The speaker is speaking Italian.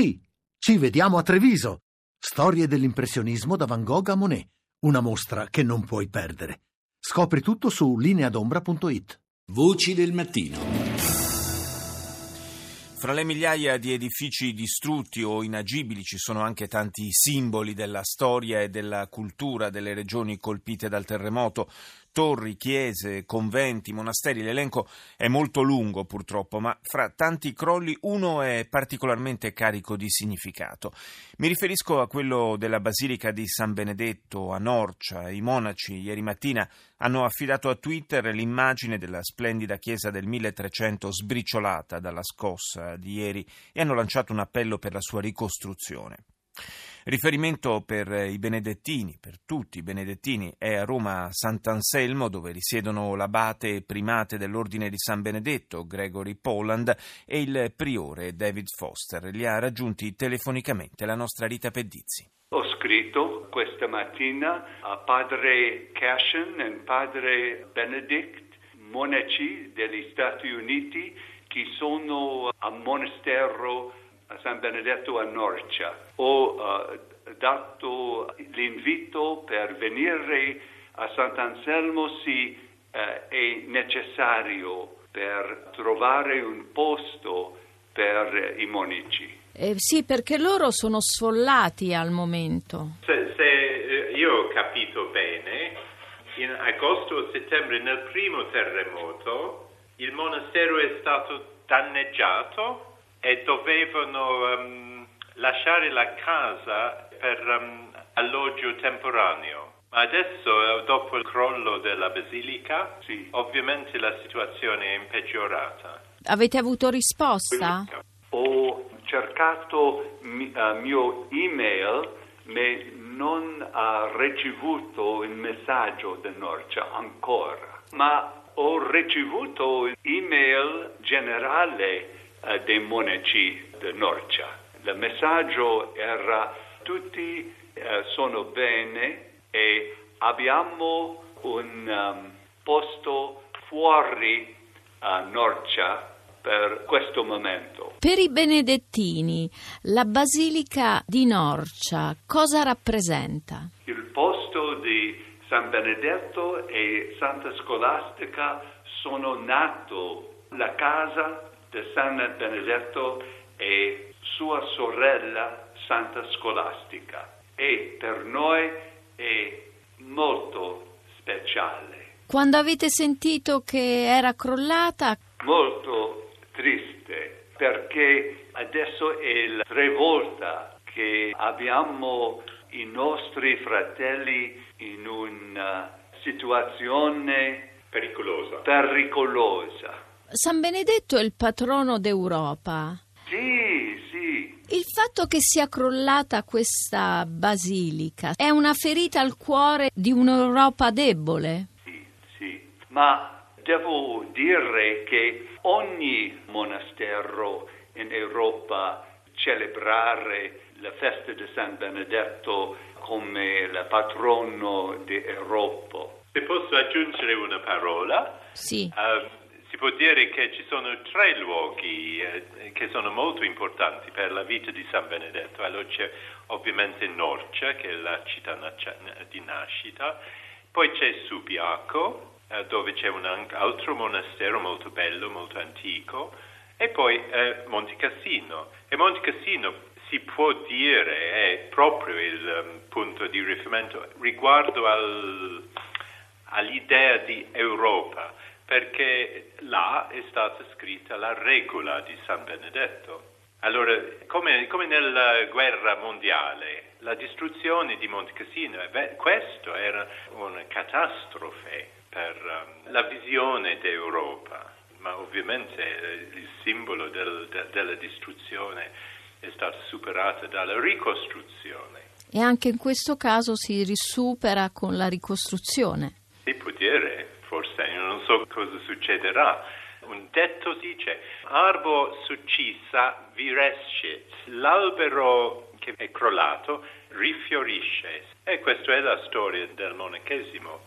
Sì, ci vediamo a Treviso. Storie dell'impressionismo da Van Gogh a Monet. Una mostra che non puoi perdere. Scopri tutto su lineadombra.it. Voci del mattino. Fra le migliaia di edifici distrutti o inagibili ci sono anche tanti simboli della storia e della cultura delle regioni colpite dal terremoto torri, chiese, conventi, monasteri, l'elenco è molto lungo purtroppo, ma fra tanti crolli uno è particolarmente carico di significato. Mi riferisco a quello della Basilica di San Benedetto a Norcia. I monaci ieri mattina hanno affidato a Twitter l'immagine della splendida chiesa del 1300 sbriciolata dalla scossa di ieri e hanno lanciato un appello per la sua ricostruzione. Riferimento per i benedettini, per tutti i benedettini, è a Roma Sant'Anselmo, dove risiedono l'abate e primate dell'Ordine di San Benedetto, Gregory Poland, e il priore David Foster. Li ha raggiunti telefonicamente la nostra Rita Pedizzi. Ho scritto questa mattina a padre Cashin e padre Benedict, monaci degli Stati Uniti, che sono a monastero a San Benedetto a Norcia. Ho uh, dato l'invito per venire a Sant'Anselmo se uh, è necessario per trovare un posto per i monici. Eh, sì, perché loro sono sfollati al momento. Se, se eh, io ho capito bene, in agosto o settembre, nel primo terremoto, il monastero è stato danneggiato e dovevano um, lasciare la casa per um, alloggio temporaneo. Ma adesso, dopo il crollo della basilica, sì. ovviamente la situazione è impeggiorata. Avete avuto risposta? Ho cercato mi, uh, mio email, ma non ha ricevuto il messaggio da Norcia ancora. Ma ho ricevuto l'email generale eh, dei monaci di Norcia. Il messaggio era tutti eh, sono bene e abbiamo un um, posto fuori a Norcia per questo momento. Per i benedettini, la Basilica di Norcia cosa rappresenta? Il posto di San Benedetto e Santa Scolastica sono nato la casa di San Benedetto e sua sorella Santa Scolastica e per noi è molto speciale. Quando avete sentito che era crollata? Molto triste perché adesso è la tre volta che abbiamo i nostri fratelli in una situazione pericolosa. pericolosa San Benedetto è il patrono d'Europa. Sì, sì. Il fatto che sia crollata questa basilica è una ferita al cuore di un'Europa debole? Sì, sì. Ma devo dire che ogni monastero in Europa celebrare la festa di San Benedetto come il patrono d'Europa. Se posso aggiungere una parola? Sì. Uh, può dire che ci sono tre luoghi eh, che sono molto importanti per la vita di San Benedetto. Allora c'è ovviamente Norcia, che è la città di nascita, poi c'è Subiaco, eh, dove c'è un altro monastero molto bello, molto antico, e poi eh, Monte Cassino. E Monte Cassino si può dire è proprio il um, punto di riferimento riguardo al, all'idea di Europa perché là è stata scritta la regola di San Benedetto. Allora, come, come nella guerra mondiale, la distruzione di Monte Cassino, questo era una catastrofe per um, la visione d'Europa, ma ovviamente il simbolo del, de, della distruzione è stato superato dalla ricostruzione. E anche in questo caso si risupera con la ricostruzione. So cosa succederà. Un detto dice, arbo succissa virescit, l'albero che è crollato rifiorisce. E questa è la storia del monachesimo.